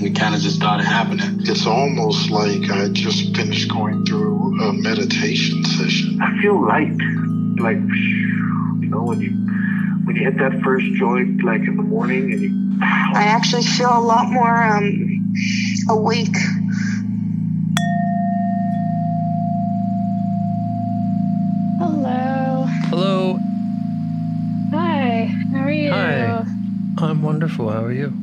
and it kind of just started happening. It's almost like I just finished going through a meditation session. I feel light. Like, you know, when you when you hit that first joint, like in the morning, and you I actually feel a lot more um awake. Hello. Hello. Hi. How are you? Hi. I'm wonderful. How are you?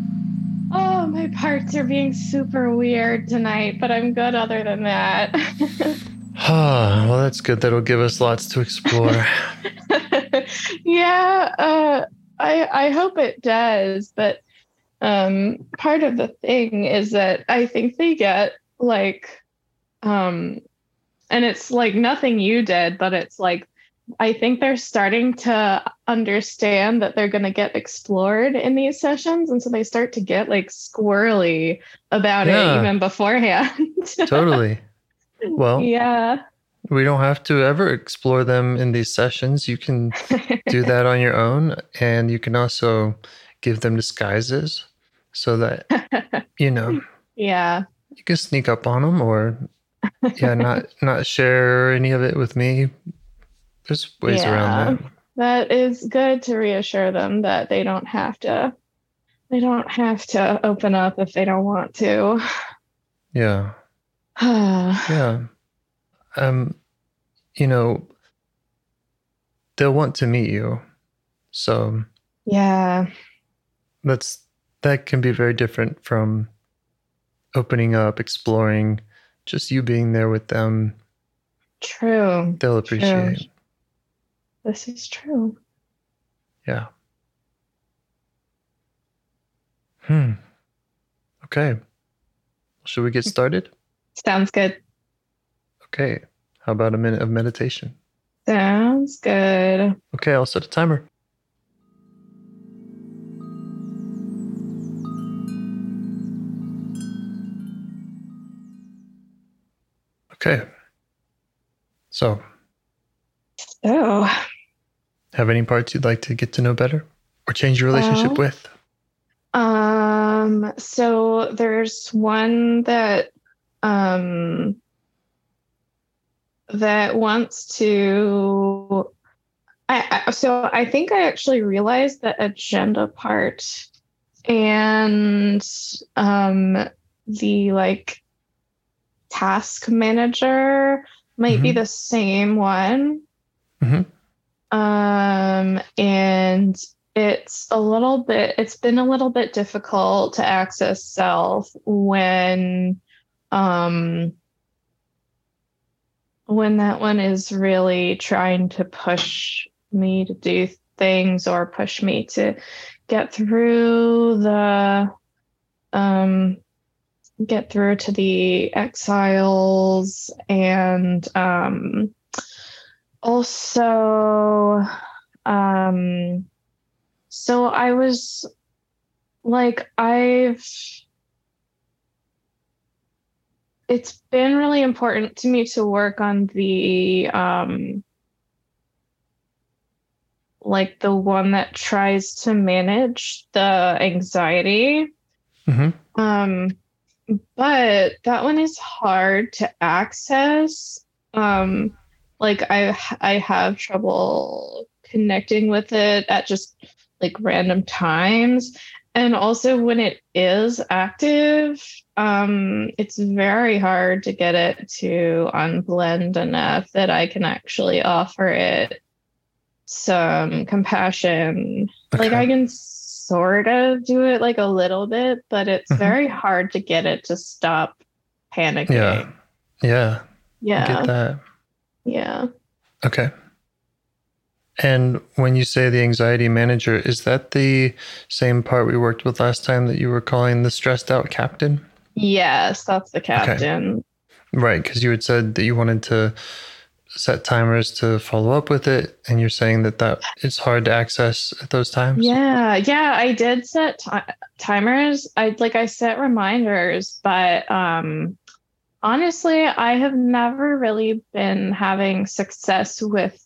Oh, my parts are being super weird tonight, but I'm good other than that. Ah, well, that's good. That'll give us lots to explore. yeah, uh, I I hope it does, but um, part of the thing is that I think they get like, um, and it's like nothing you did, but it's like I think they're starting to understand that they're going to get explored in these sessions, and so they start to get like squirrely about Yeah. it even beforehand. totally. Well, yeah. we don't have to ever explore them in these sessions. You can do that on your own, and you can also give them disguises so that you know yeah. you can sneak up on them, or yeah, not not share any of it with me. There's ways around that. That is good to reassure them that they don't have to they don't have to open up if they don't want to. Yeah. yeah. Yeah. Um, you know, they'll want to meet you. So Yeah. that's that can be very different from opening up, exploring, just you being there with them. True. They'll appreciate. This is true. Yeah. Hmm. Okay. Should we get started? Sounds good. Okay. How about a minute of meditation? Sounds good. Okay, I'll set a timer. Okay. So, So have any parts you'd like to get to know better or change your relationship Well- with? Um, so there's one that um that wants to I, I so I think I actually realized the agenda part and um the like task manager might be Mhm. the same one. Mhm. Um and it's a little bit it's been a little bit difficult to access self when um when that one is really trying to push me to do things or push me to get through the um get through to the exiles and um, also um, so I was like I've it's been really important to me to work on the um like the one that tries to manage the anxiety Mm-hmm. um but that one is hard to access um like i i have trouble connecting with it at just like random times and also when it is active um it's very hard to get it to unblend enough that i can actually offer it some compassion like i can sort of do it like a little bit but it's Mhm. very hard to get it to stop panicking Yeah. Yeah. I yeah Get that. Yeah Okay. And when you say the anxiety manager, is that the same part we worked with last time that you were calling the stressed out captain? yes that's the captain Okay. Right. Because you had said that you wanted to set timers to follow up with it. And you're saying that that it's hard to access at those times. Yeah, yeah, I did set ti- timers. I like I set reminders, but um honestly, I have never really been having success with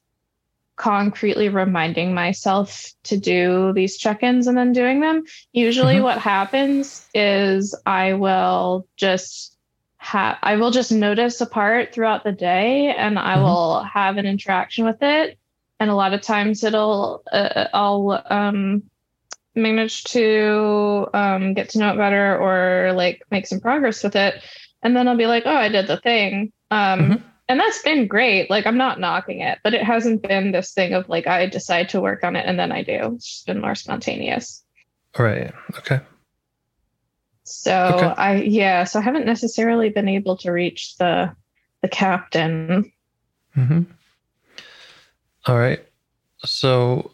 concretely reminding myself to do these check-ins and then doing them. Usually Mhm. what happens is I will just have I will just notice a part throughout the day and I Mhm. will have an interaction with it and a lot of times it'll uh, i'll um manage to um get to know it better or like make some progress with it and then i'll be like oh i did the thing um Mhm. and that's been great like i'm not knocking it but it hasn't been this thing of like i decide to work on it and then i do it's just been more spontaneous All right. Okay. so Okay. i yeah so i haven't necessarily been able to reach the the captain hmm All right. So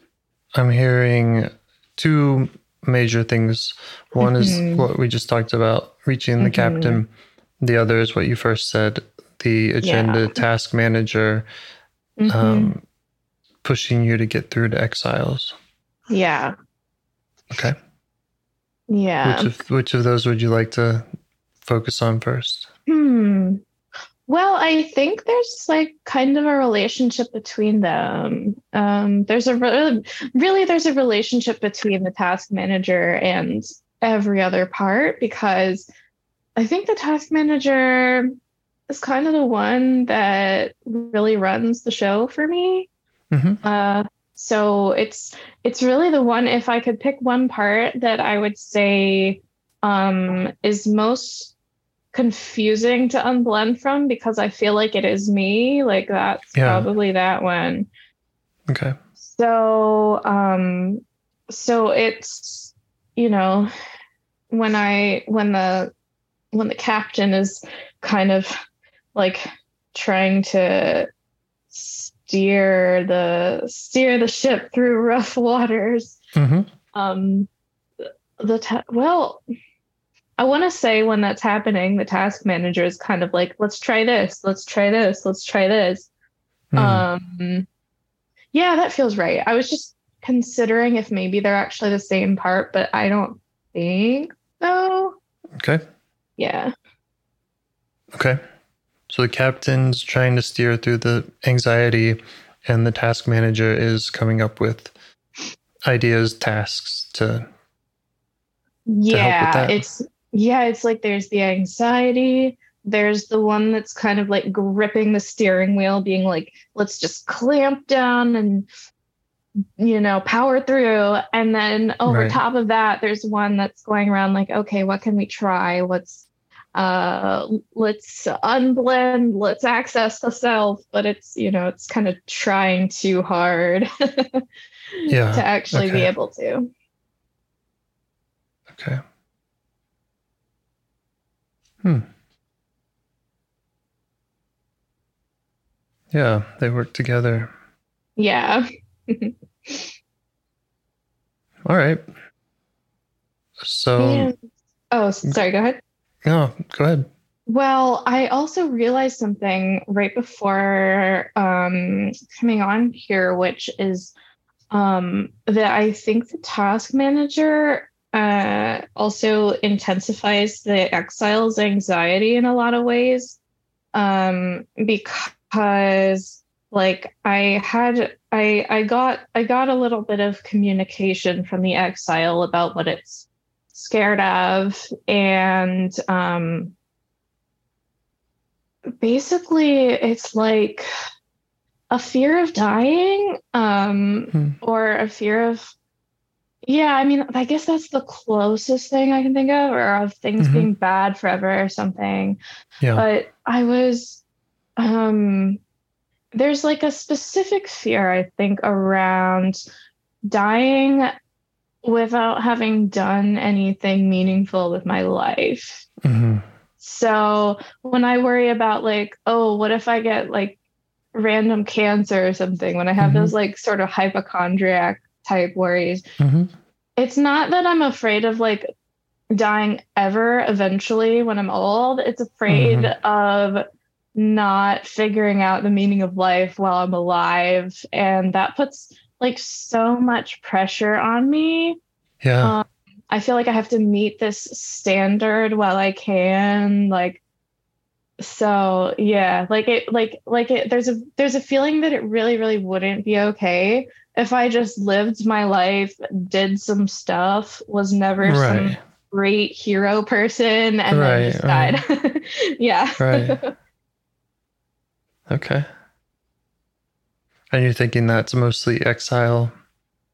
I'm hearing two major things. One Mhm. is what we just talked about, reaching the Mhm. captain. The other is what you first said, the agenda Yeah. task manager Mhm. um, pushing you to get through to exiles. yeah Okay. yeah Which of which of those would you like to focus on first? Hmm. Well, I think there's like kind of a relationship between them. Um, there's a re- really there's a relationship between the task manager and every other part because I think the task manager is kind of the one that really runs the show for me. Mhm. Uh, so it's it's really the one. If I could pick one part that I would say um, is most confusing to unblend from because I feel like it is me. Like that's Yeah. probably that one. Okay. So um so it's you know when I when the when the captain is kind of like trying to steer the steer the ship through rough waters. Hmm um the ta- well i want to say when that's happening the task manager is kind of like let's try this let's try this let's try this. Hmm. um yeah that feels right. I was just considering if maybe they're actually the same part but i don't think so. Okay. Yeah Okay. So the captain's trying to steer through the anxiety, and the task manager is coming up with ideas, tasks to. yeah that. it's yeah it's like there's the anxiety there's the one that's kind of like gripping the steering wheel being like let's just clamp down and you know power through and then over Right. top of that there's one that's going around like okay what can we try let's uh let's unblend let's access the self but it's you know it's kind of trying too hard Yeah, to actually be able to Okay. Hmm. Yeah, they work together. yeah All right. So And- oh, sorry. Go ahead. No, go ahead. Well, I also realized something right before um, coming on here, which is um, that I think the task manager uh, also intensifies the exile's anxiety in a lot of ways um, because like I had I I got I got a little bit of communication from the exile about what it's scared of and um basically it's like a fear of dying um hmm. or a fear of yeah i mean i guess that's the closest thing i can think of or of things mm-hmm. being bad forever or something yeah but i was um there's like a specific fear i think around dying without having done anything meaningful with my life mm-hmm. so when i worry about like oh what if i get like random cancer or something when i have mm-hmm. those like sort of hypochondriac type worries mm-hmm. it's not that i'm afraid of like dying ever eventually when i'm old it's afraid mm-hmm. of not figuring out the meaning of life while I'm alive. And that puts like so much pressure on me. Yeah. Um, I feel like I have to meet this standard while I can. Like, so yeah, like it, like, like it, there's a, there's a feeling that it really, really wouldn't be okay if I just lived my life, did some stuff, was never right. some great hero person, and right, then just died. Right. yeah. Right. Okay. And you're thinking that's mostly exile?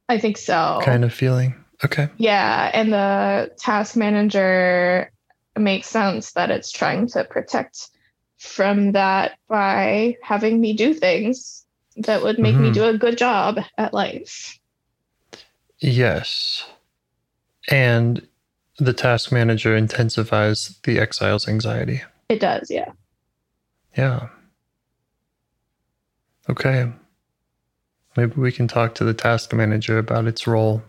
I think so. Kind of feeling. Okay. Yeah. And the task manager makes sense that it's trying to protect from that by having me do things that would make mm-hmm. me do a good job at life. Yes. And the task manager intensifies the exile's anxiety. It does, yeah. Yeah. Okay. Maybe we can talk to the task manager about its role.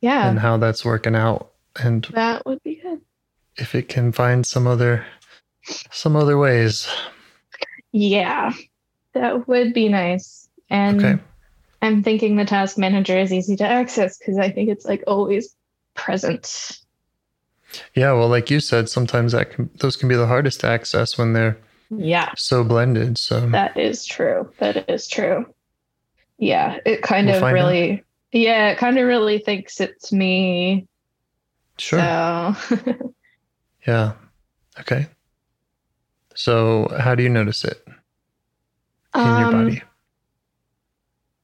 Yeah. And how that's working out. And that would be good. If it can find some other some other ways. Yeah. That would be nice. And okay. I'm thinking the task manager is easy to access because I think it's like always present. Yeah, well, like you said, sometimes that can, those can be the hardest to access when they're yeah. So blended. So that is true. That is true. Yeah. It kind we'll of really, out. yeah, it kind of really thinks it's me. Sure. So. yeah. Okay. So how do you notice it in um, your body?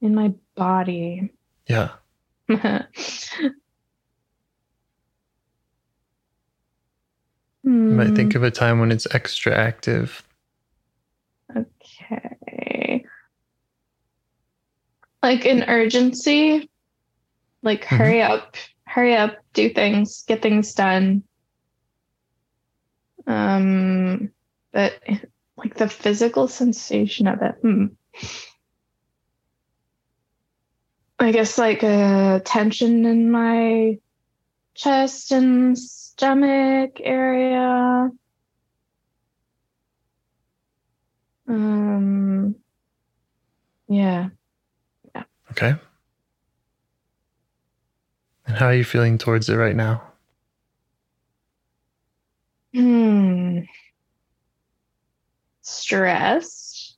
In my body. Yeah. You might think hmm. of a time when it's extra active. Okay. Like an urgency, like mm-hmm. hurry up, hurry up, do things, get things done. Um, but like the physical sensation of it. Hmm. I guess like a tension in my chest and stomach area. Um, yeah. Okay. And how are you feeling towards it right now? Hmm. Stressed.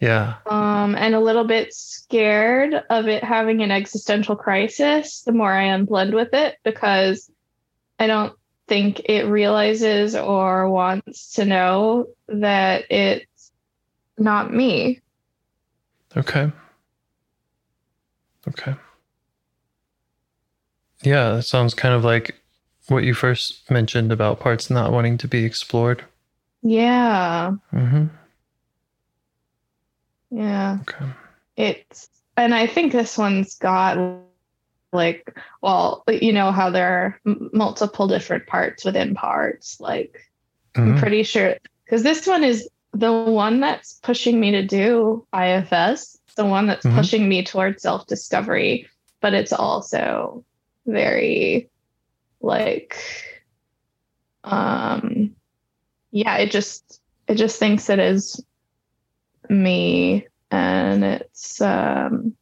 Yeah. Um, and a little bit scared of it having an existential crisis the more I unblend with it because I don't think it realizes or wants to know that it's not me. Okay. Okay. Yeah, that sounds kind of like what you first mentioned about parts not wanting to be explored. Yeah. Mm-hmm. Yeah. Okay. It's and I think this one's got like well, you know how there are m- multiple different parts within parts. Like mm-hmm. I'm pretty sure because this one is the one that's pushing me to do IFS, the one that's mm-hmm. pushing me towards self discovery, but it's also very like um yeah, it just it just thinks it is me and it's um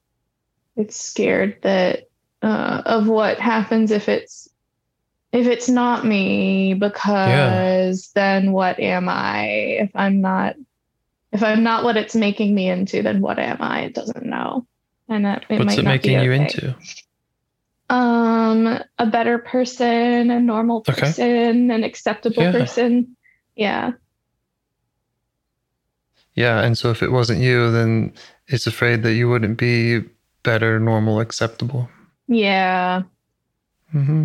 it's scared that uh of what happens if it's if it's not me because then what am I if I'm not if I'm not what it's making me into then what am I it doesn't know and that it might not be. What's might it not making you okay. into? um a better person a normal Okay. person an acceptable Yeah. person yeah Yeah, and so if it wasn't you, then it's afraid that you wouldn't be better, normal, acceptable. yeah Mm-hmm.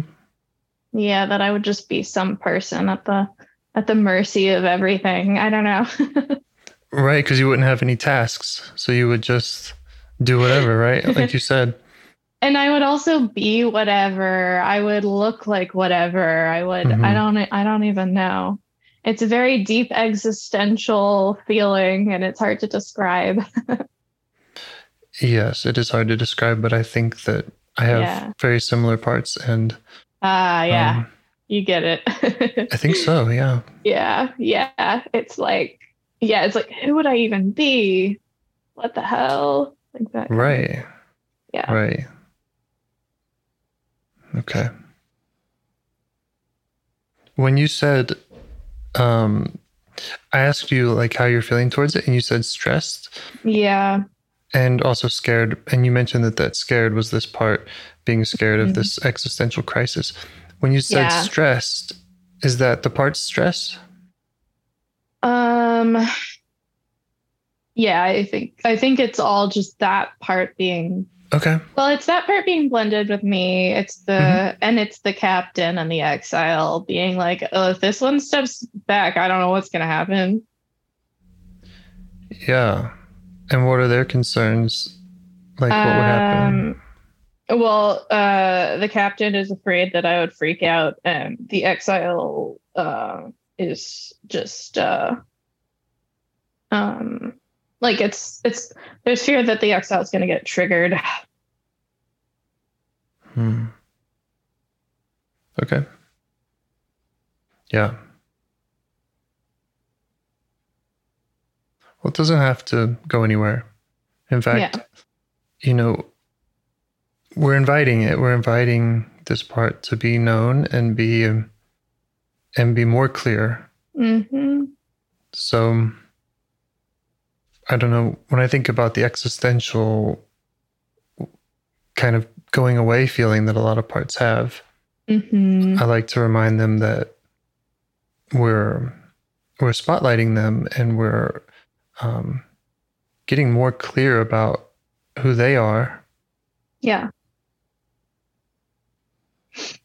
yeah that i would just be some person at the at the mercy of everything i don't know Right, because you wouldn't have any tasks, so you would just do whatever, right? Like you said. and i would also be whatever i would look like whatever i would Mhm. i don't i don't even know it's a very deep existential feeling and it's hard to describe Yes, it is hard to describe, but I think that I have Yeah. very similar parts, and ah yeah um, you get it I think so. Yeah, yeah yeah it's like yeah it's like who would i even be what the hell like that right, yeah right. Okay. When you said, um, I asked you like how you're feeling towards it, and you said stressed. yeah and also scared and you mentioned that that scared was this part being scared of Mhm. this existential crisis when you said Yeah. stressed is that the part stress Um yeah, I think I think it's all just that part being okay well, it's that part being blended with me. It's the Mhm. and it's the captain and the exile being like, oh, if this one steps back, I don't know what's gonna happen. yeah and what are their concerns like what would happen Um, Well, uh, the captain is afraid that I would freak out, and the exile uh, is just uh, um, like it's it's there's fear that the exile is going to get triggered. Hmm. okay yeah well it doesn't have to go anywhere in fact Yeah. you know we're inviting it we're inviting this part to be known and be um, and be more clear. Hmm so i don't know when i think about the existential kind of going away feeling that a lot of parts have hmm i like to remind them that we're we're spotlighting them and we're um, getting more clear about who they are. Yeah.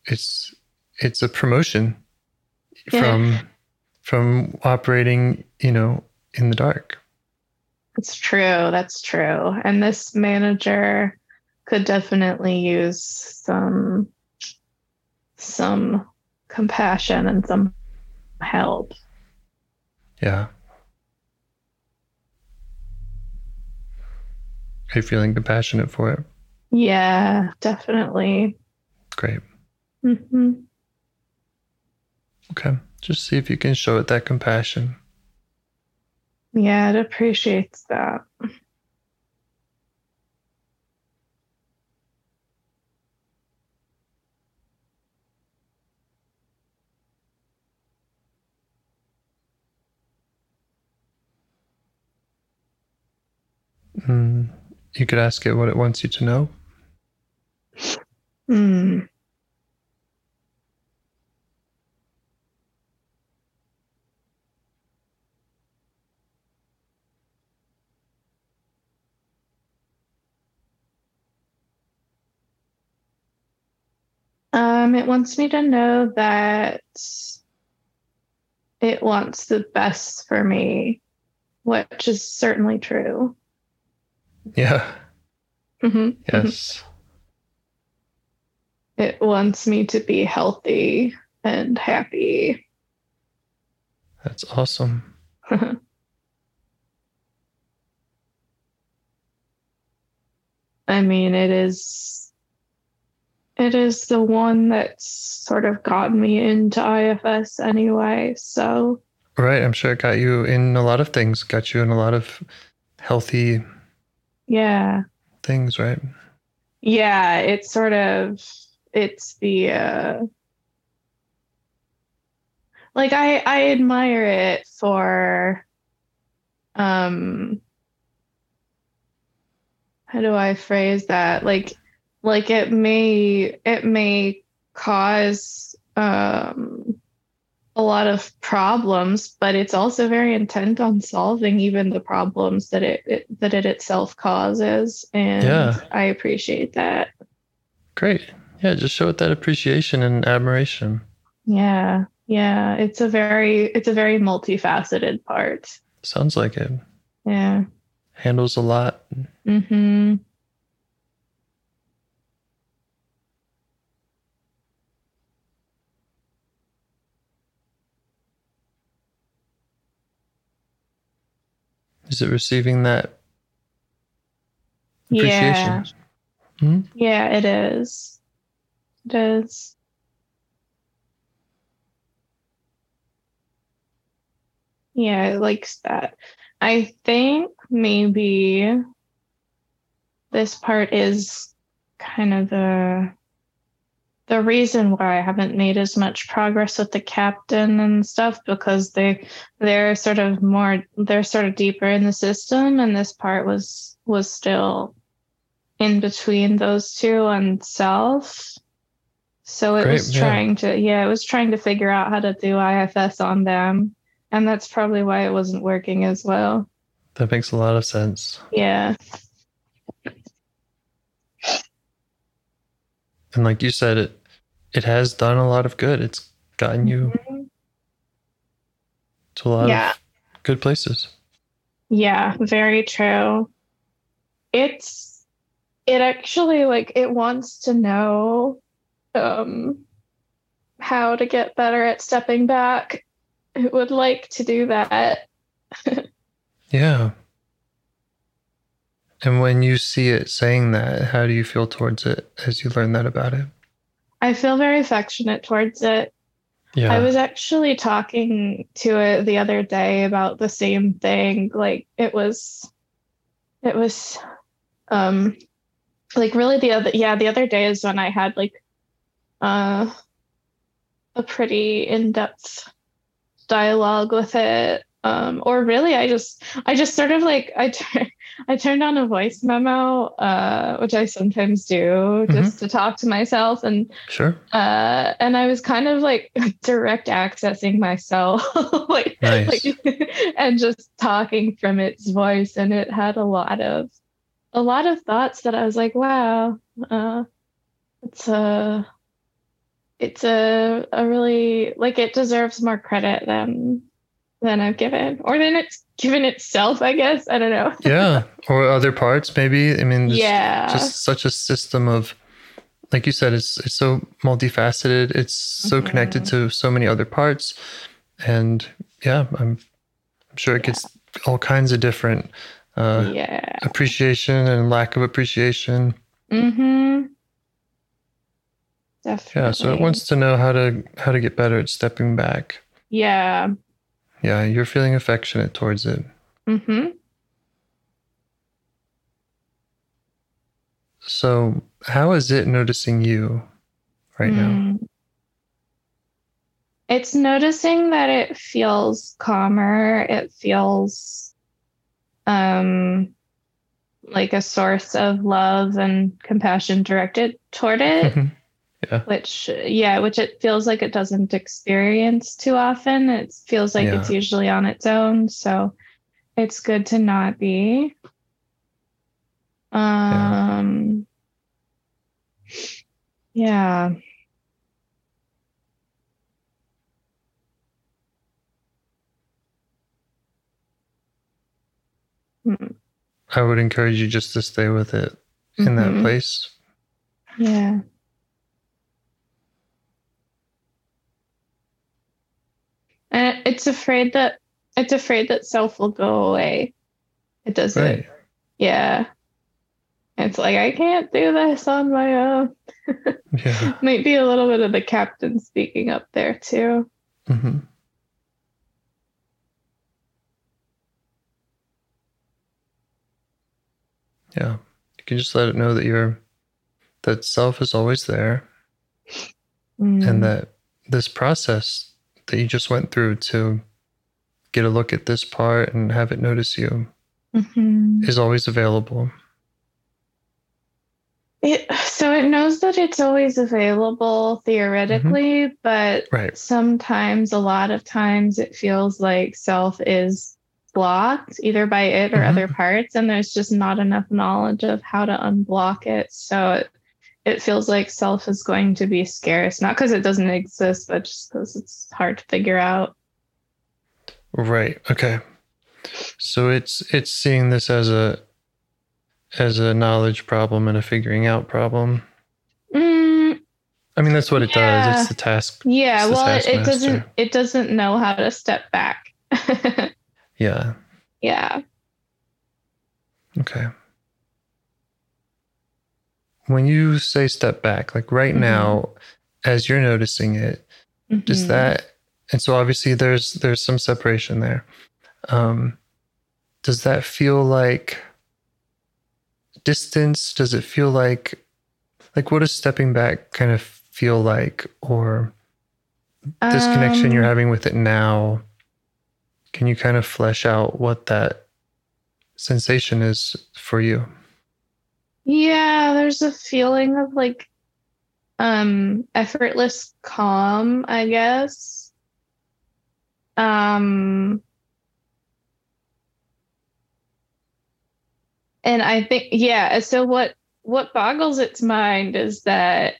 it's it's a promotion Yeah. from from operating you know in the dark It's true. That's true. And this manager could definitely use some some compassion and some help. yeah are you feeling compassionate for it Yeah, definitely. great hmm okay just see if you can show it that compassion Yeah, it appreciates that. mm, you could ask it what it wants you to know Hmm. Um, it wants me to know that it wants the best for me, which is certainly true. yeah Mhm. yes It wants me to be healthy and happy. that's awesome I mean, it is it is the one that's sort of gotten me into IFS anyway. So Right. I'm sure it got you in a lot of things, got you in a lot of healthy Yeah. things, right? Yeah, it's sort of it's the uh like I I admire it for um how do I phrase that? Like like it may it may cause um a lot of problems, but it's also very intent on solving even the problems that it, it that it itself causes. And Yeah. I appreciate that. Great. Yeah, just show it that appreciation and admiration. Yeah. Yeah. It's a very it's a very multifaceted part. Sounds like it. Yeah. Handles a lot. Mm-hmm. Is it receiving that Yeah. appreciation? Hmm? Yeah, it is. It is. Yeah, it likes that. I think maybe this part is kind of the the reason why I haven't made as much progress with the captain and stuff because they they're sort of more they're sort of deeper in the system and this part was was still in between those two and self. So it Great, was yeah. trying to, yeah, it was trying to figure out how to do IFS on them. And that's probably why it wasn't working as well. That makes a lot of sense. Yeah. And like you said, it it has done a lot of good. It's gotten you to a lot Yeah. of good places. Yeah, very true. It's it actually like it wants to know um how to get better at stepping back. It would like to do that. Yeah. And when you see it saying that, how do you feel towards it as you learn that about it? I feel very affectionate towards it. Yeah. I was actually talking to it the other day about the same thing. Like it was, it was, um, like really the other, yeah, the other day is when I had like, uh, a pretty in-depth dialogue with it. Um, or really, I just, I just sort of like, I, tur- I turned on a voice memo, uh, which I sometimes do just to talk to myself and sure. uh and i was kind of like direct accessing myself like, Nice. like and just talking from its voice and it had a lot of a lot of thoughts that i was like wow uh it's a it's a a really like it deserves more credit than than i've given or than it's given itself i guess i don't know yeah. Or other parts, maybe. I mean, yeah just such a system of, like you said, it's it's so multifaceted. It's so connected to so many other parts, and yeah, I'm, I'm sure it gets all kinds of different uh, yeah appreciation and lack of appreciation. mm-hmm Definitely. Yeah, so it wants to know how to how to get better at stepping back. Yeah. Yeah, you're feeling affectionate towards it. Mm-hmm. So, how is it noticing you right now? Mm. It's noticing that it feels calmer. It feels um like a source of love and compassion directed toward it, Mhm. which yeah, which it feels like it doesn't experience too often. It feels like it's usually on its own. So it's good to not be. Um yeah. Hmm. I would encourage you just to stay with it in that Mhm. place. Yeah. And it's afraid that it's afraid that self will go away. It doesn't. Right. Yeah. It's like I can't do this on my own. yeah. Might be a little bit of the captain speaking up there too. Mm-hmm. Yeah. You can just let it know that you're that self is always there. Mm. And that this process that you just went through to get a look at this part and have it notice you Mhm. is always available. It, so it knows that it's always available theoretically, but Right. sometimes, a lot of times, it feels like self is blocked either by it or Mhm. other parts, and there's just not enough knowledge of how to unblock it. So it, it feels like self is going to be scarce, not because it doesn't exist, but just because it's hard to figure out. Right. Okay. So it's it's seeing this as a as a knowledge problem and a figuring out problem. Mm, I mean that's what it does. It's the task. yeah, the well, it, it doesn't. It doesn't know how to step back. Yeah. yeah. Okay. When you say step back, like right Mhm. now, as you're noticing it, does Mhm. that and so obviously there's there's some separation there. Um does that feel like distance? Does it feel like like what does stepping back kind of feel like or this connection you're Um, having with it now? Can you kind of flesh out what that sensation is for you? Yeah, there's a feeling of like um effortless calm, I guess. Um and I think yeah, so what what boggles its mind is that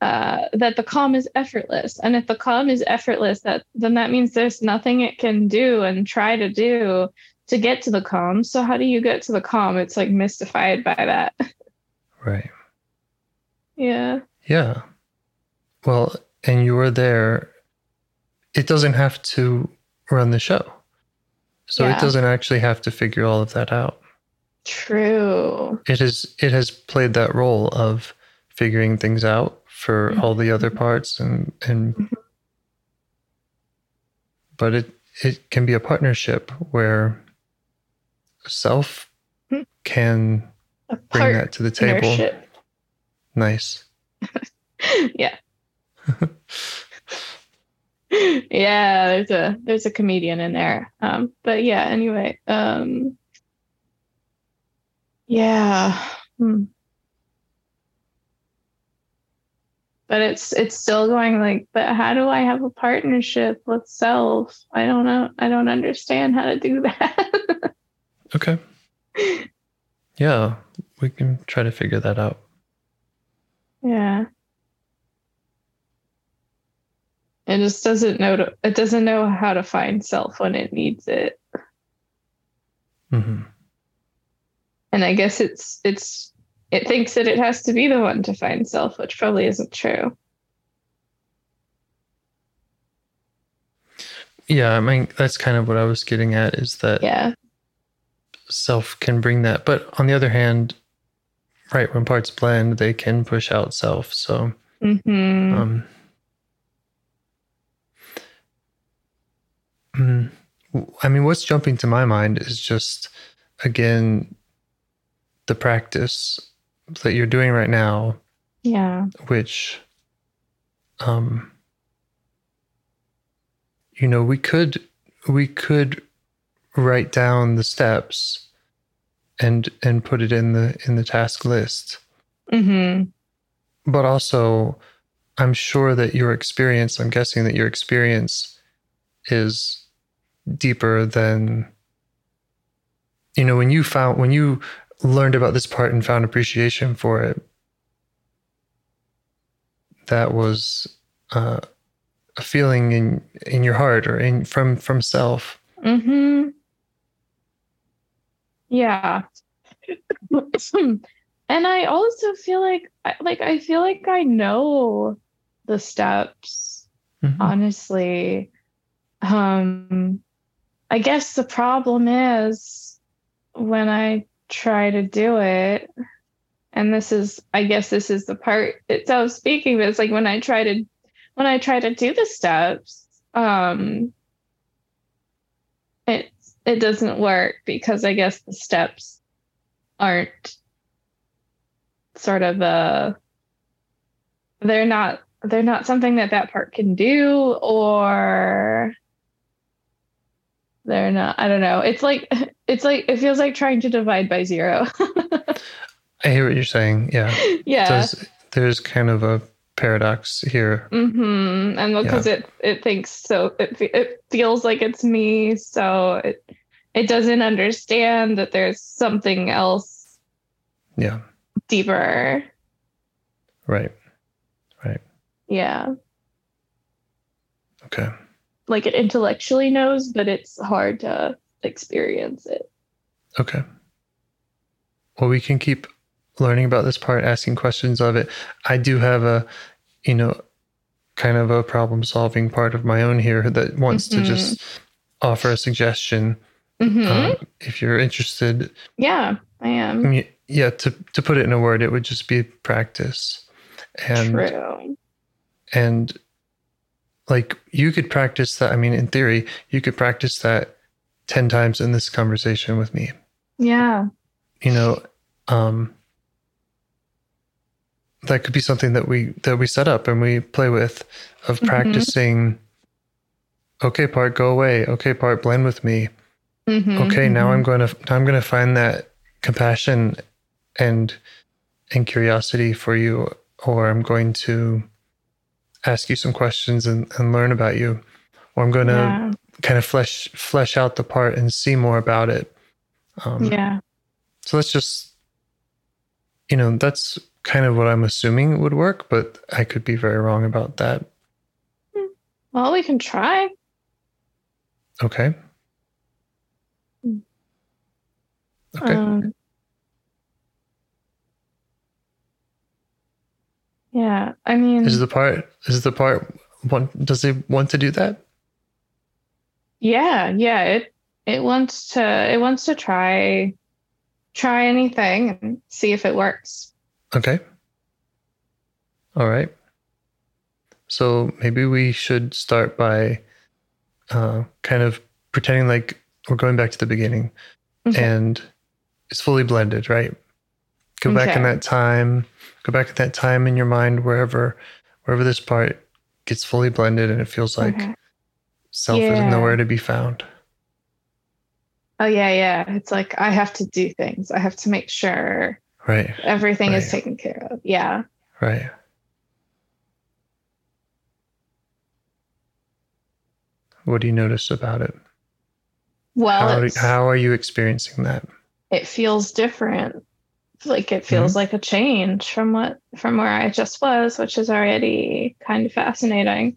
uh that the calm is effortless. And if the calm is effortless, that then that means there's nothing it can do and try to do to get to the calm. So how do you get to the calm? It's like mystified by that. Right. yeah. Yeah. Well, and you were there. It doesn't have to run the show. So Yeah. it doesn't actually have to figure all of that out. True. It has it has played that role of figuring things out for all the other parts and and Mhm. but it it can be a partnership where self Hmm. can bring that to the table. Nice. yeah. yeah, there's a there's a comedian in there. Um, but yeah, anyway. Um yeah. Hmm. But it's it's still going like, but how do I have a partnership with self? I don't know. I don't understand how to do that. Okay. Yeah, we can try to figure that out. Yeah. It just doesn't know to, it doesn't know how to find self when it needs it. hmm And I guess it's it's it thinks that it has to be the one to find self, which probably isn't true. Yeah, I mean that's kind of what I was getting at is that Yeah. Self can bring that, but on the other hand, right when parts blend, they can push out self. So, hmm um, mm, I mean, what's jumping to my mind is just again the practice that you're doing right now yeah. which um you know we could we could write down the steps and and put it in the in the task list. Hmm but also i'm sure that your experience i'm guessing that your experience is deeper than you know when you found when you learned about this part and found appreciation for it that was uh, a feeling in in your heart or in from from self. Hmm Yeah. and I also feel like I- like I feel like I know the steps Mhm. honestly um i guess the problem is when i try to do it and this is i guess this is the part it's how speaking but it's like when i try to when i try to do the steps um it it doesn't work because i guess the steps aren't sort of a they're not they're not something that that part can do or they're not i don't know it's like it's like it feels like trying to divide by zero I hear what you're saying. Yeah. yeah There's, there's kind of a paradox here. mm-hmm. and because it it thinks so it, it feels like it's me so it it doesn't understand that there's something else Yeah. deeper Right. Right. Yeah Okay. like it intellectually knows but it's hard to experience it Okay. Well, we can keep learning about this part, asking questions of it. I do have a, you know, kind of a problem solving part of my own here that wants to Mhm. just offer a suggestion. Hmm Um, if you're interested, yeah i I am mean, yeah, to, to put it in a word, it would just be practice. And true and like you could practice that. I mean, in theory, you could practice that 10 times in this conversation with me. yeah you know um that could be something that we that we set up and we play with of Mhm. practicing okay part go away okay part blend with me Mhm, okay now i'm going to now i'm going to find that compassion and and curiosity for you or i'm going to ask you some questions and, and learn about you. Or i'm going to yeah, kind of flesh flesh out the part and see more about it. Um, yeah. so let's just, you know, that's kind of what I'm assuming would work, but I could be very wrong about that. well we can try. Okay. Okay. Um, yeah, I mean, is the part, is the part, want, does it want to do that? yeah, yeah. It it wants to it wants to try try anything and see if it works. Okay. All right. So maybe we should start by uh, kind of pretending like we're going back to the beginning Okay. and it's fully blended, right? Go back in that time, go back in that time in your mind wherever wherever this part gets fully blended and it feels like Okay. self is nowhere to be found. Oh yeah, yeah. It's like I have to do things. I have to make sure Right. everything is taken care of. Yeah. Right. What do you notice about it? Well, how, do, how are you experiencing that? It feels different. Like it feels like a change from what from where I just was, which is already kind of fascinating.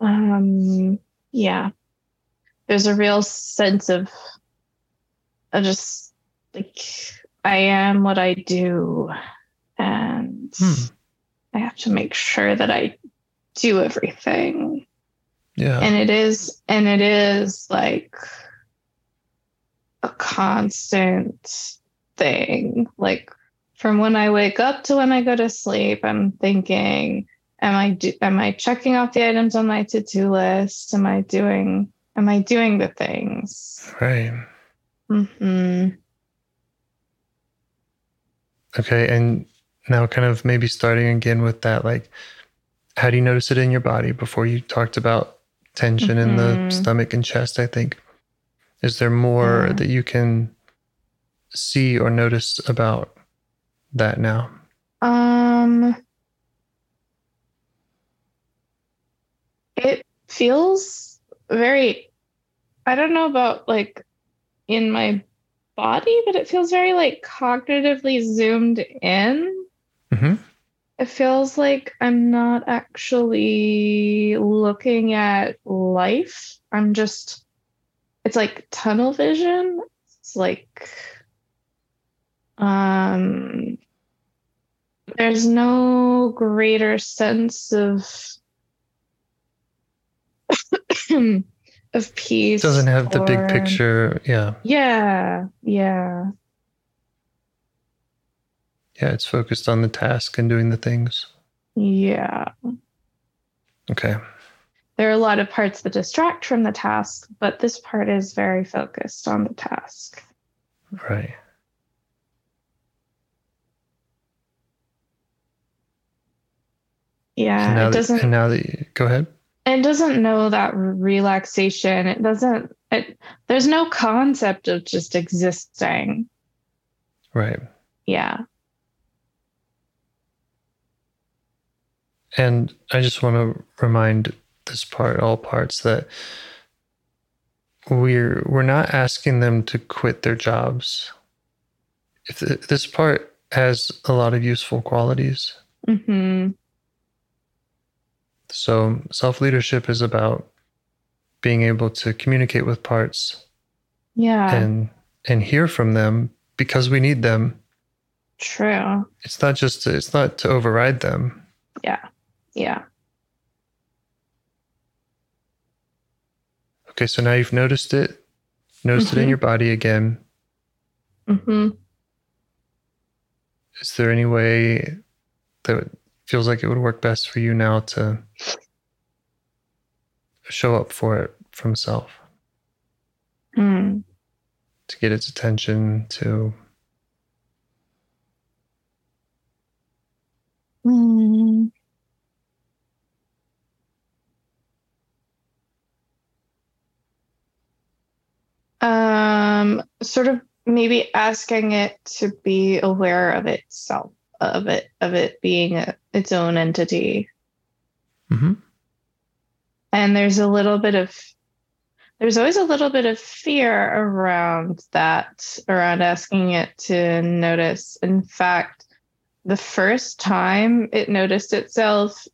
Um yeah. There's a real sense of I just like I am what I do and Hmm. I have to make sure that I do everything Yeah. and it is and it is like a constant thing like from when i wake up to when i go to sleep i'm thinking am i do, am i checking off the items on my to-do list am i doing am i doing the things right. hmm Okay. And now, kind of maybe starting again with that, like, how do you notice it in your body before you talked about tension in the Mhm. stomach and chest? I think. Is there more Yeah. that you can see or notice about that now? Um, it feels very, I don't know about like in my body, but it feels very like cognitively zoomed in. hmm It feels like I'm not actually looking at life. I'm just, it's like tunnel vision. It's like, um, there's no greater sense of of peace. Doesn't have the big picture. Yeah. Yeah, yeah. Yeah. It's focused on the task and doing the things. Yeah. Okay. There are a lot of parts that distract from the task, but this part is very focused on the task. Right. Yeah, and now it doesn't. That, now that you, go ahead. It doesn't know that relaxation. It doesn't. It there's no concept of just existing. Right. Yeah. And I just want to remind this part, all parts, that we're we're not asking them to quit their jobs. If the, this part has a lot of useful qualities, hmm so self leadership is about being able to communicate with parts Yeah. and and hear from them because we need them. True. It's not just to, it's not to override them. Yeah. Yeah. Okay, so now you've noticed it, noticed it in Mhm. your body again. hmm Is there any way that feels like it would work best for you now to show up for it from self, Mm. to get its attention, to Mm. Um, sort of maybe asking it to be aware of itself, of it, of it being a, its own entity. Mhm. And there's a little bit of, there's always a little bit of fear around that, around asking it to notice. In fact, the first time it noticed itself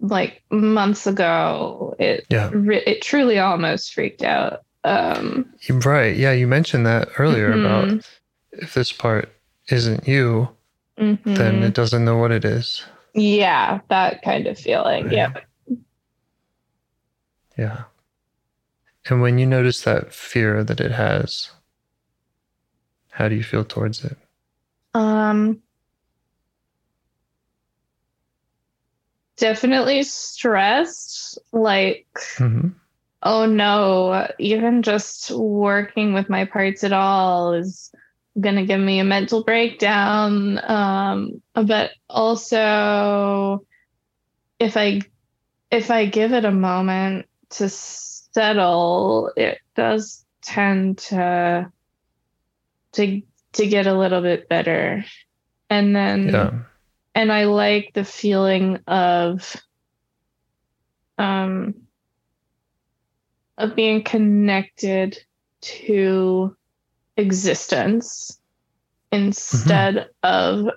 like months ago it Yeah. it truly almost freaked out um right. Yeah, you mentioned that earlier Mhm. about if this part isn't you, then mhm. it doesn't know what it is. yeah that kind of feeling Right. yeah Yeah. And when you notice that fear that it has, how do you feel towards it? um definitely stressed like hmm oh no, even just working with my parts at all is going to give me a mental breakdown. Um, but also, if I if I give it a moment to settle, it does tend to to to get a little bit better. And then Yeah. and I like the feeling of um of being connected to existence instead of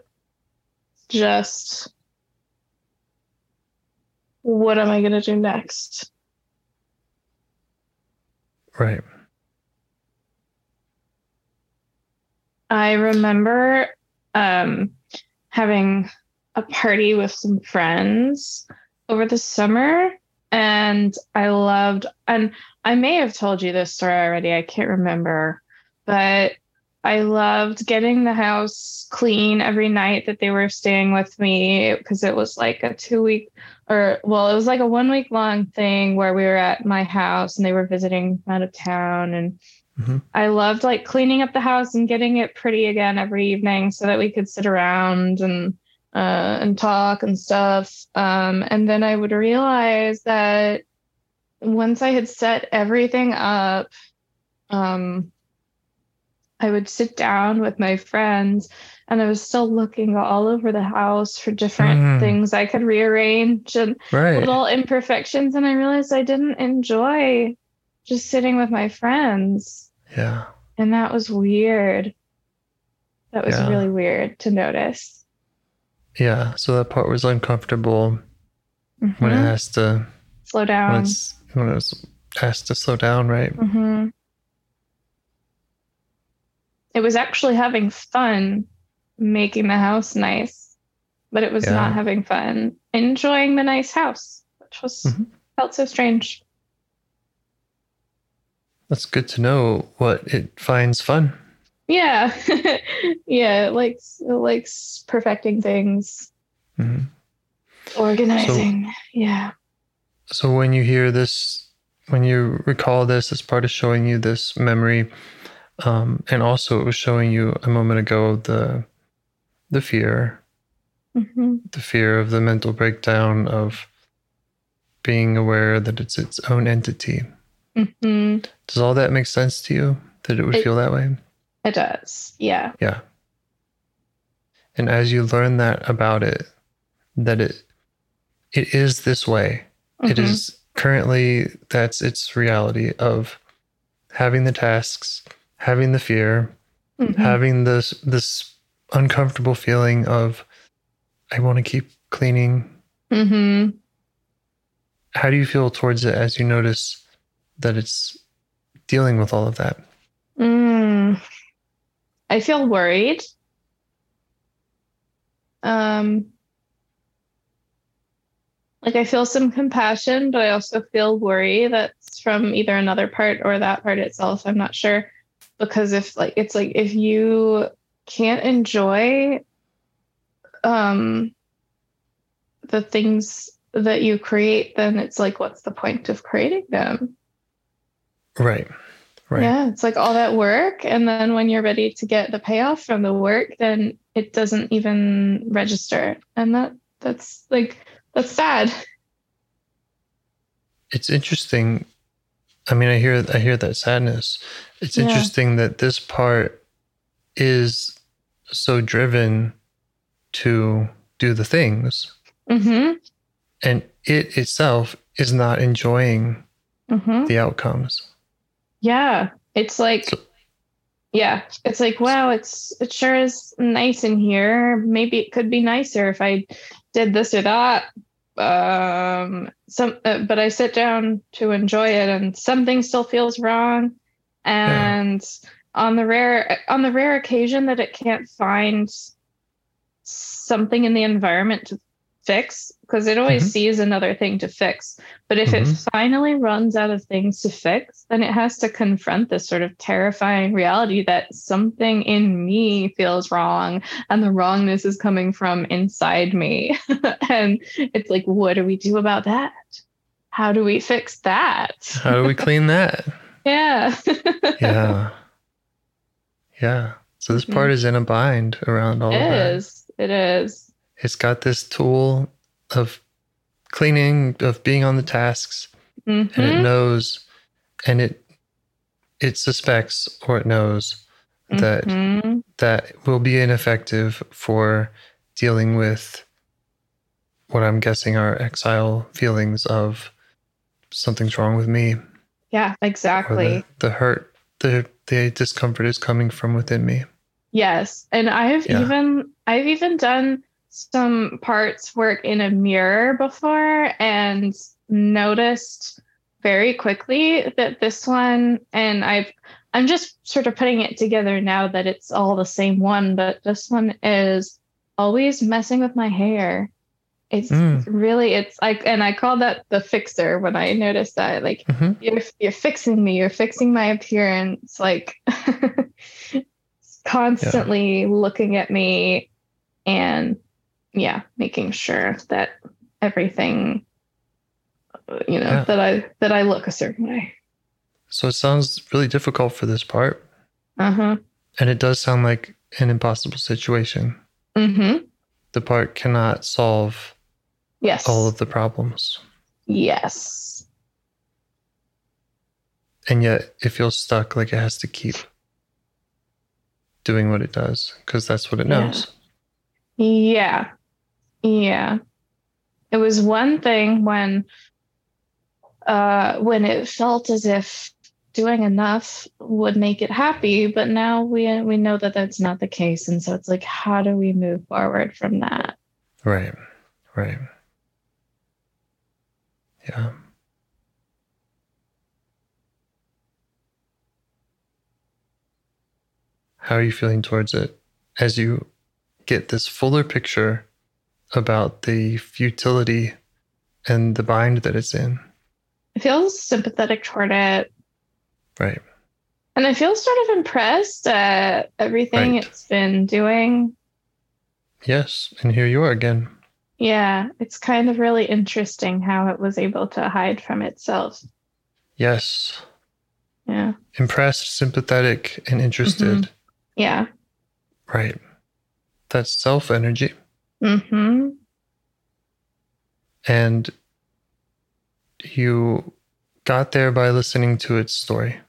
just what am I going to do next? Right. I remember um, having a party with some friends over the summer, and I loved, and I may have told you this story already, I can't remember, but I loved getting the house clean every night that they were staying with me because it was like a two week or well, it was like a one week long thing where we were at my house and they were visiting out of town. And mm-hmm. I loved like cleaning up the house and getting it pretty again every evening so that we could sit around and uh, and talk and stuff. Um, and then I would realize that once I had set everything up, um, I would sit down with my friends and I was still looking all over the house for different Mm. things I could rearrange and Right. little imperfections. And I realized I didn't enjoy just sitting with my friends. yeah. And that was weird. That was Yeah. really weird to notice. Yeah. So that part was uncomfortable when it Mhm. has to Slow when down. it's when it's asked to slow down, right? hmm It was actually having fun making the house nice, but it was Yeah. not having fun enjoying the nice house, which was Mhm. felt so strange. That's good to know what it finds fun. Yeah, yeah, it likes it likes perfecting things, hmm organizing. yeah. So when you hear this, when you recall this as part of showing you this memory, Um, and also, it was showing you a moment ago the the fear, hmm the fear of the mental breakdown of being aware that it's its own entity. hmm Does all that make sense to you? That it would It- feel that way? It does. Yeah. Yeah. And as you learn that about it, that it it is this way. It Mhm. is currently that's its reality of having the tasks, having the fear, Mhm. having this this uncomfortable feeling of I want to keep cleaning. Mhm. How do you feel towards it as you notice that it's dealing with all of that? Mm. I feel worried. Um, like I feel some compassion, but I also feel worry that's from either another part or that part itself. I'm not sure because if like it's like if you can't enjoy um the things that you create, then it's like what's the point of creating them? Right. Right. Yeah, it's like all that work. And then when you're ready to get the payoff from the work, then it doesn't even register. And that that's like that's sad. it's interesting i mean i hear i hear that sadness it's Yeah. interesting that this part is so driven to do the things Mm-hmm. and it itself is not enjoying Mm-hmm. the outcomes Yeah. It's like So- yeah. It's like, wow, it's it sure is nice in here. Maybe it could be nicer if I did this or that. Um some uh, but I sit down to enjoy it and something still feels wrong. And on the rare on the rare occasion that it can't find something in the environment to fix because it always Mhm. sees another thing to fix. But if it Mhm. finally runs out of things to fix then it has to confront this sort of terrifying reality that something in me feels wrong and the wrongness is coming from inside me. And it's like what do we do about that? How do we fix that? How do we clean that? Yeah. Yeah. Yeah. So this part is in a bind around all it of that. Is. It is it's got this tool of cleaning of being on the tasks and it Mhm. knows and it it suspects or it knows that Mhm. that will be ineffective for dealing with what i'm guessing are exile feelings of something's wrong with me yeah exactly the, the hurt the the discomfort is coming from within me Yes, and I've Yeah. even I've even done some parts work in a mirror before and noticed very quickly that this one and I've I'm just sort of putting it together now that it's all the same one, but this one is always messing with my hair. It's Mm. really it's like and I call that the fixer when I noticed that like Mhm. you're you're fixing me you're fixing my appearance like constantly looking at me and yeah making sure that everything you know Yeah. that i that i look a certain way. So it sounds really difficult for this part. Uh-huh. And it does sound like an impossible situation. Mm-hmm. The part cannot solve yes. all of the problems. Yes. And yet it feels stuck like it has to keep doing what it does because that's what it knows. Yeah. Yeah. It was one thing when uh when it felt as if doing enough would make it happy, but now we we know that that's not the case. And so it's like how do we move forward from that? right. Right. Yeah. How are you feeling towards it as you get this fuller picture about the futility and the bind that it's in I feel sympathetic toward it right and I feel sort of impressed at everything Right. it's been doing. yes and here you are again Yeah, it's kind of really interesting how it was able to hide from itself. yes Yeah. Impressed, sympathetic, and interested. Mm-hmm. Yeah. Right. That's self energy. Mm-hmm. And you got there by listening to its story.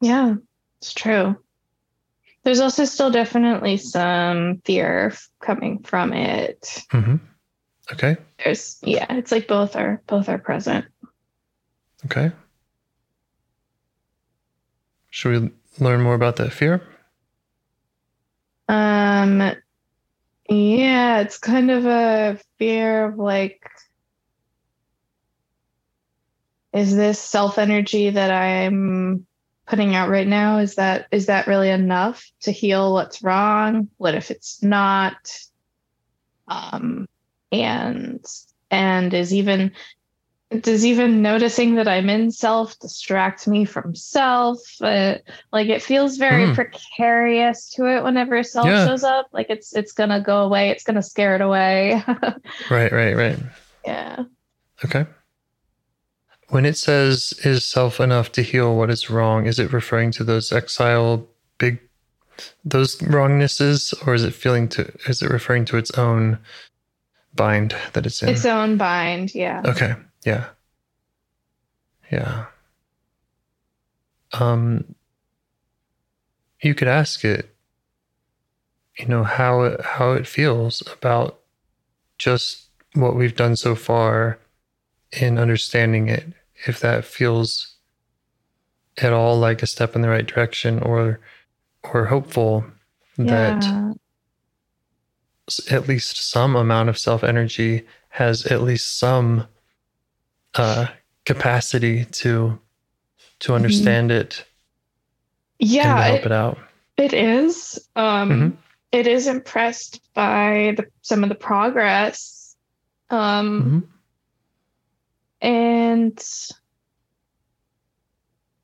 Yeah, it's true. There's also still definitely some fear coming from it. hmm Okay. There's yeah, it's like both are both are present. Okay. Should we learn more about that fear? Um yeah, it's kind of a fear of like is this self energy that I'm putting out right now is that is that really enough to heal what's wrong? What if it's not? Um and and is even does even noticing that I'm in self distract me from self? Uh, like it feels very Hmm. precarious to it whenever self Yeah. shows up. Like it's it's gonna go away. It's gonna scare it away. Right, right, right. yeah. Okay. When it says is self enough to heal what is wrong, is it referring to those exile big those wrongnesses or is it feeling to is it referring to its own bind that it's in? Its own bind. Yeah. Okay. Yeah. Yeah. Um you could ask it you know how it how it feels about just what we've done so far in understanding it if that feels at all like a step in the right direction or or hopeful that Yeah. s- at least some amount of self energy has at least some uh, capacity to to understand it Mm-hmm. Yeah. help It, it out. it is. Um, Mhm. it is impressed by the, some of the progress. Um, Mhm. and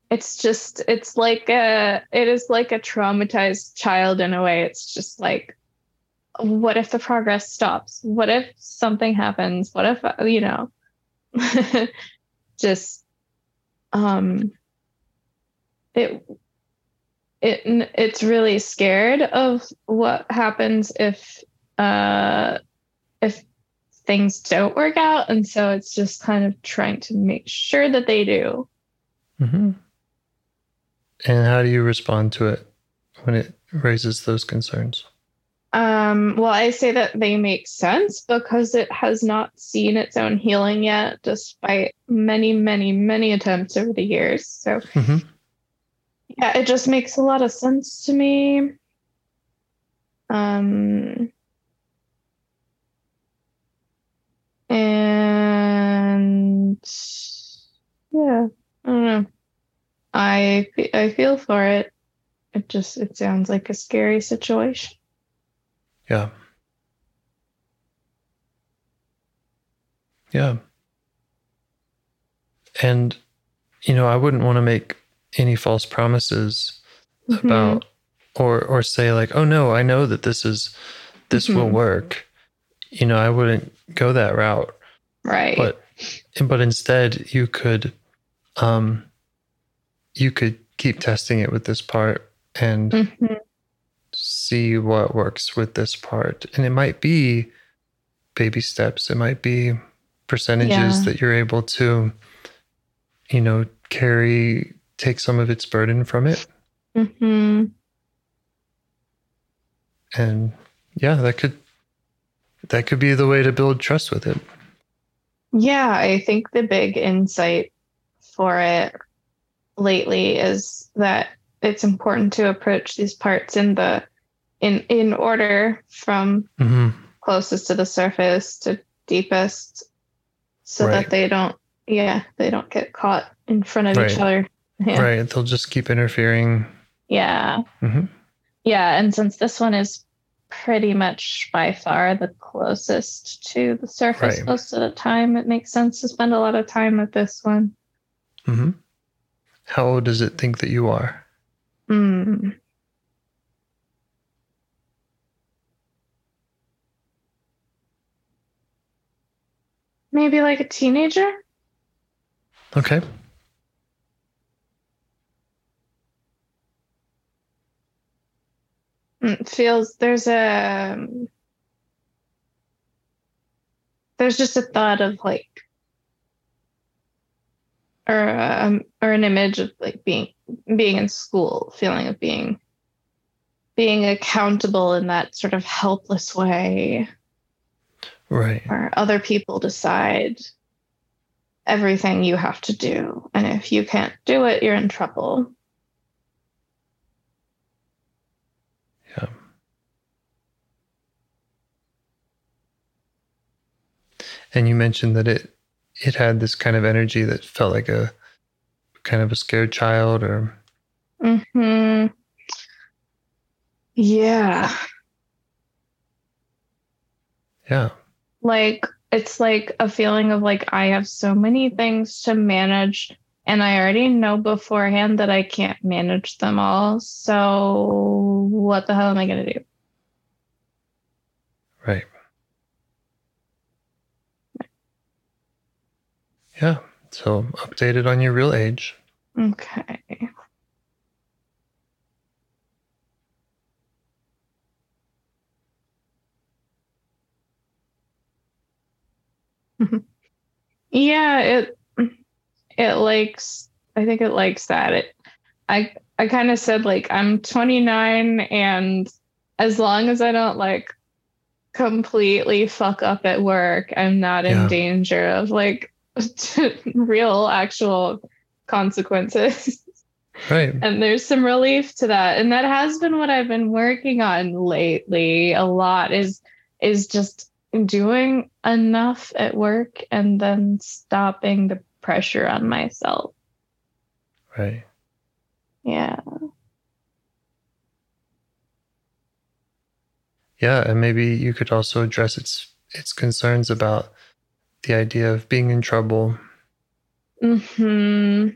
it's just it's like a it is like a traumatized child in a way it's just like what if the progress stops what if something happens what if uh, you know just um it it it's really scared of what happens if uh if things don't work out and so it's just kind of trying to make sure that they do Mhm. And how do you respond to it when it raises those concerns? Um well i say that they make sense because it has not seen its own healing yet despite many many many attempts over the years. So Mhm. yeah it just makes a lot of sense to me. Um and yeah i don't know. I i feel for it. It just it sounds like a scary situation Yeah. Yeah. And, you know, I wouldn't want to make any false promises Mhm. about or or say like, oh no, I know that this is this will Mhm. work. You know, I wouldn't go that route. right But but instead you could um you could keep testing it with this part and Mhm. See what works with this part. And it might be baby steps. It might be percentages Yeah. that you're able to, you know, carry, take some of its burden from it. Mhm. And yeah, that could that could be the way to build trust with it. Yeah, I think the big insight for it lately is that it's important to approach these parts in the in in order from hmm closest to the surface to deepest so Right. that they don't yeah, they don't get caught in front of each other. Yeah. Right. They'll just keep interfering. Yeah. hmm Yeah, and since this one is pretty much by far the closest to the surface Right. most of the time, it makes sense to spend a lot of time with this one. hmm How old does it think that you are? Hmm. Maybe like a teenager? Okay. It feels there's a there's just a thought of like or um, or an image of like being being in school, feeling of being being accountable in that sort of helpless way. Right. where other people decide everything you have to do and if you can't do it you're in trouble Yeah. And you mentioned that it it had this kind of energy that felt like a kind of a scared child or hmm yeah yeah. Like it's like a feeling of like I have so many things to manage and I already know beforehand that I can't manage them all. So what the hell am I going to do? Right. Yeah. So updated on your real age. Okay. yeah, it it likes I think it likes that. It I I kind of said like I'm 29 and as long as I don't like completely fuck up at work, I'm not Yeah. in danger of like real actual consequences. Right. and there's some relief to that and that has been what i've been working on lately a lot is is just doing enough at work and then stopping the pressure on myself Right. yeah Yeah, and maybe you could also address its its concerns about the idea of being in trouble. hmm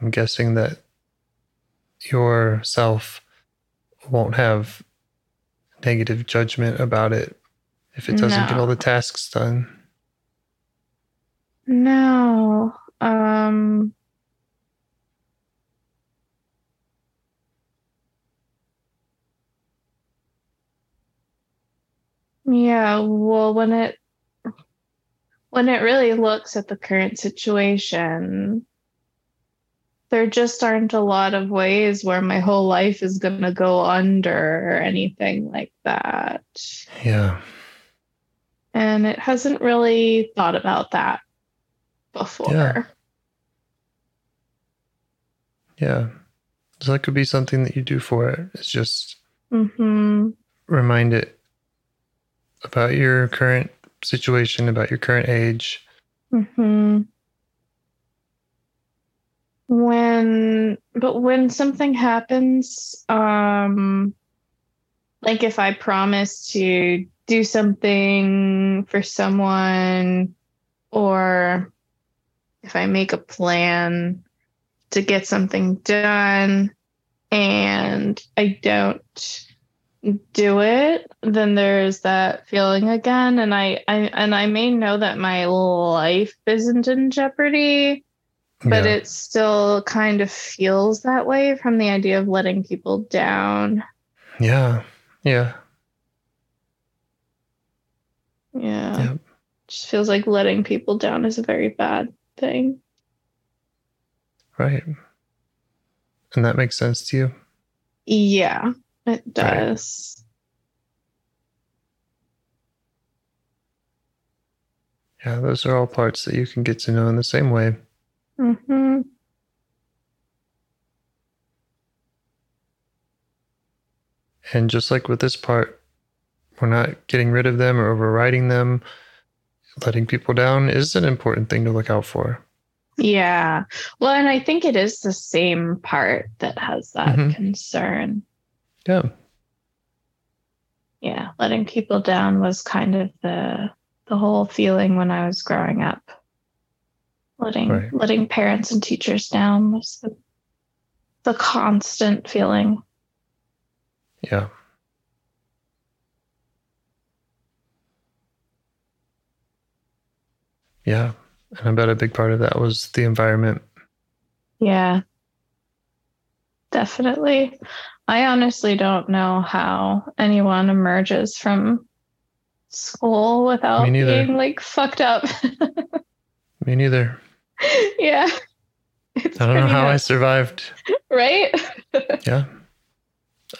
I'm guessing that yourself won't have negative judgment about it if it doesn't get all the tasks done. no um yeah well when it when it really looks at the current situation there just aren't a lot of ways where my whole life is going to go under or anything like that Yeah. and it hasn't really thought about that before Yeah. Yeah. So that could be something that you do for it. It's just hmm remind it about your current situation, about your current age. hmm When, but when something happens, um, like if I promise to do something for someone, or if I make a plan to get something done and I don't do it, then there's that feeling again. And I, I and I may know that my life isn't in jeopardy, but yeah. it still kind of feels that way from the idea of letting people down. yeah. Yeah. Yeah. Yep. Just feels like letting people down is a very bad thing. Right. And that makes sense to you. Yeah, it does. Yeah, those are all parts that you can get to know in the same way. Hmm And just like with this part, we're not getting rid of them or overriding them. Letting people down is an important thing to look out for. Yeah. Well, and I think it is the same part that has that Mhm. concern. Yeah. Yeah, letting people down was kind of the the whole feeling when I was growing up. Letting Right. letting parents and teachers down was the the constant feeling. Yeah. Yeah. And I bet a big part of that was the environment. Yeah. Definitely. I honestly don't know how anyone emerges from school without being like fucked up. Me neither. yeah. It's I don't know how I survived. right? Yeah.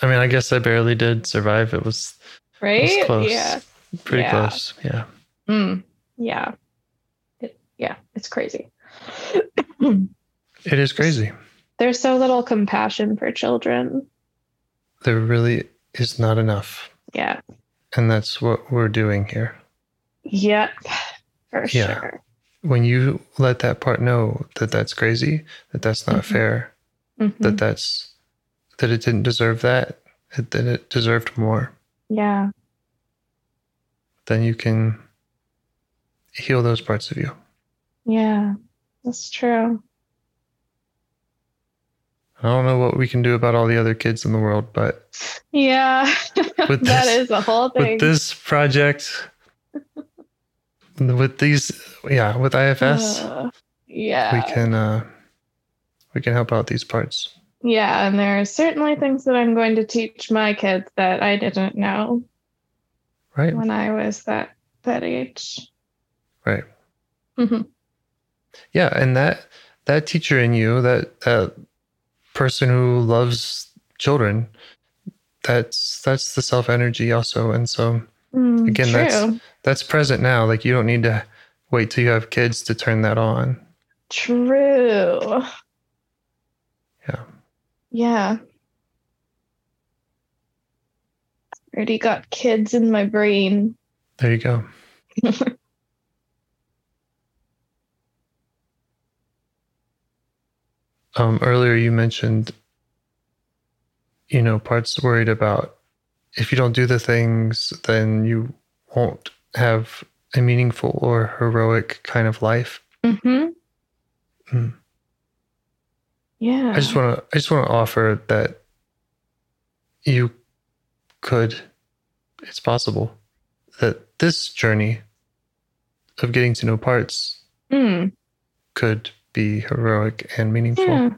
I mean, I guess I barely did survive. It was, it right? was close. Yeah. Pretty Yeah. close. Yeah. Mm, yeah. It, yeah, it's crazy. It is crazy. There's so little compassion for children. There really is not enough. Yeah. And that's what we're doing here. Yep. For Yeah. sure. When you let that part know that that's crazy, that that's not Mhm. fair, Mhm. that that's, that it didn't deserve that, that it deserved more, Yeah. then you can heal those parts of you. Yeah. That's true. I don't know what we can do about all the other kids in the world, but Yeah. With that this- is a whole thing. with this project, with these, yeah, with IFS, Uh, yeah. we can uh, we can help out these parts. Yeah, and there are certainly things that I'm going to teach my kids that I didn't know Right, when I was that that age. right. mm-hmm. Yeah, and that that teacher in you, that that person who loves children, that's that's the self energy also, and so Mm, Again, that's- true. that's present now. Like you don't need to wait till you have kids to turn that on. True. Yeah. Yeah. Already got kids in my brain. There you go. um, earlier you mentioned, you know, parts worried about if you don't do the things, then you won't have a meaningful or heroic kind of life. Mm-hmm. Mm. Yeah. I just want to, I just want to offer that you could, it's possible that this journey of getting to know parts Mm, could be heroic and meaningful. yeah.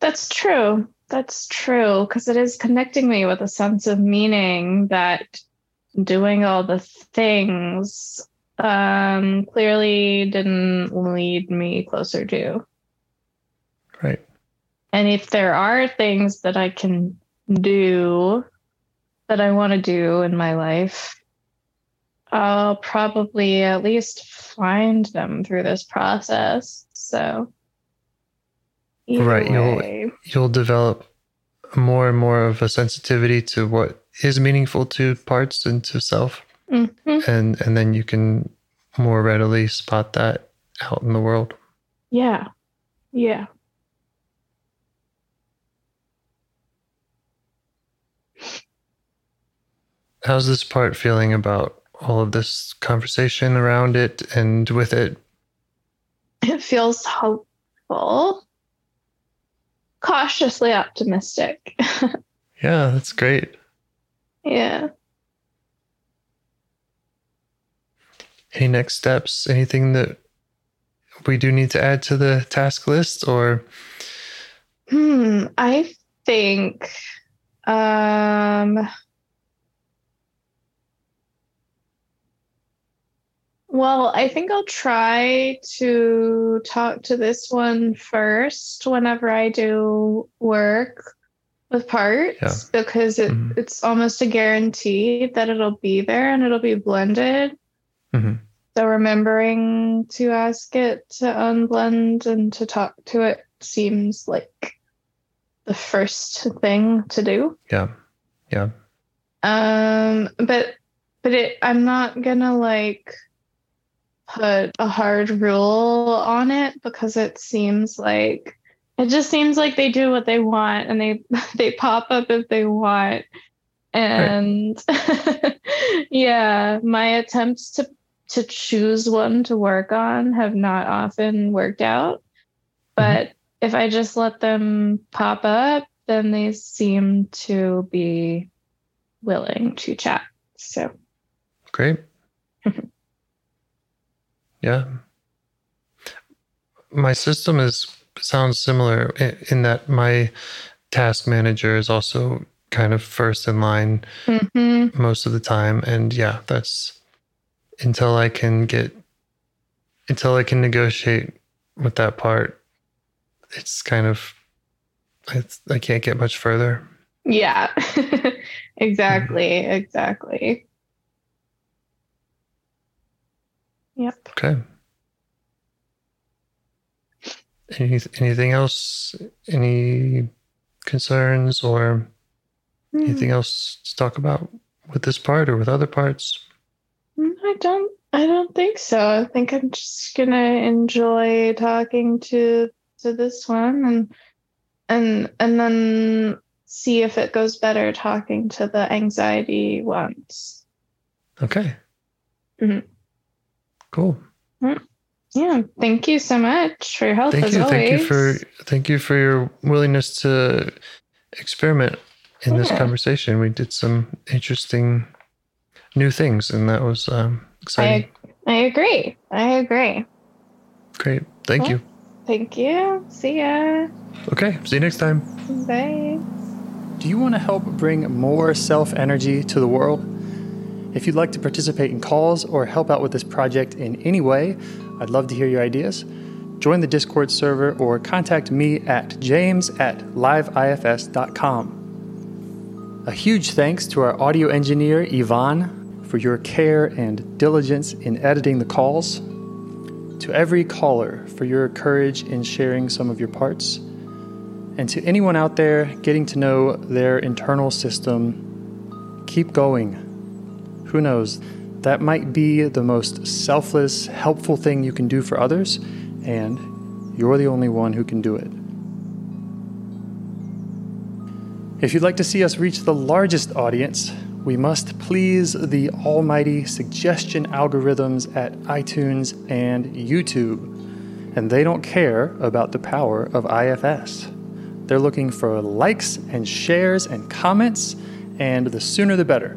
That's true. That's true. Because it is connecting me with a sense of meaning that doing all the things um, clearly didn't lead me closer to. Right. And if there are things that I can do that I want to do in my life, I'll probably at least find them through this process. So, either Right, you'll- You'll develop more and more of a sensitivity to what is meaningful to parts and to self. Mhm. And, and then you can more readily spot that out in the world. Yeah. Yeah. How's this part feeling about all of this conversation around it and with it? It feels hopeful, cautiously optimistic. Yeah, that's great. yeah. Any next steps? Anything that we do need to add to the task list or Hmm. I think um well, I think I'll try to talk to this one first whenever I do work with parts Yeah. because it, Mhm. it's almost a guarantee that it'll be there and it'll be blended. Mhm. So remembering to ask it to unblend and to talk to it seems like the first thing to do. yeah. Yeah. Um, but but it, I'm not gonna like put a hard rule on it because it seems like it just seems like they do what they want and they they pop up if they want. And yeah, my attempts to to choose one to work on have not often worked out. Mm-hmm. But if I just let them pop up, then they seem to be willing to chat. So Great. yeah. my system is sounds similar in, in that my task manager is also kind of first in line Mm-hmm. most of the time and yeah that's until i can get until i can negotiate with that part it's kind of it's, i can't get much further Yeah. exactly. Exactly. Yep. okay Any, anything else any concerns or Hmm. anything else to talk about with this part or with other parts Mm, I don't I don't think so. I think I'm just gonna enjoy talking to to this one and and and then see if it goes better talking to the anxiety ones. okay Mhm. Cool Yeah. Thank you so much for your help thank as you always. thank you for thank you for your willingness to experiment in this conversation we did some interesting new things and that was um, exciting I I agree. I agree. great thank you Thank you. See ya. okay see you next time Bye. Do you want to help bring more self energy to the world? If you'd like to participate in calls or help out with this project in any way, I'd love to hear your ideas. Join the Discord server or contact me at james at liveifs.com. A huge thanks to our audio engineer, Yvonne, for your care and diligence in editing the calls. To every caller for your courage in sharing some of your parts. And to anyone out there getting to know their internal system, keep going. Who knows? That might be the most selfless, helpful thing you can do for others, and you're the only one who can do it. If you'd like to see us reach the largest audience, we must please the almighty suggestion algorithms at iTunes and YouTube. And they don't care about the power of IFS. They're looking for likes and shares and comments, and the sooner the better.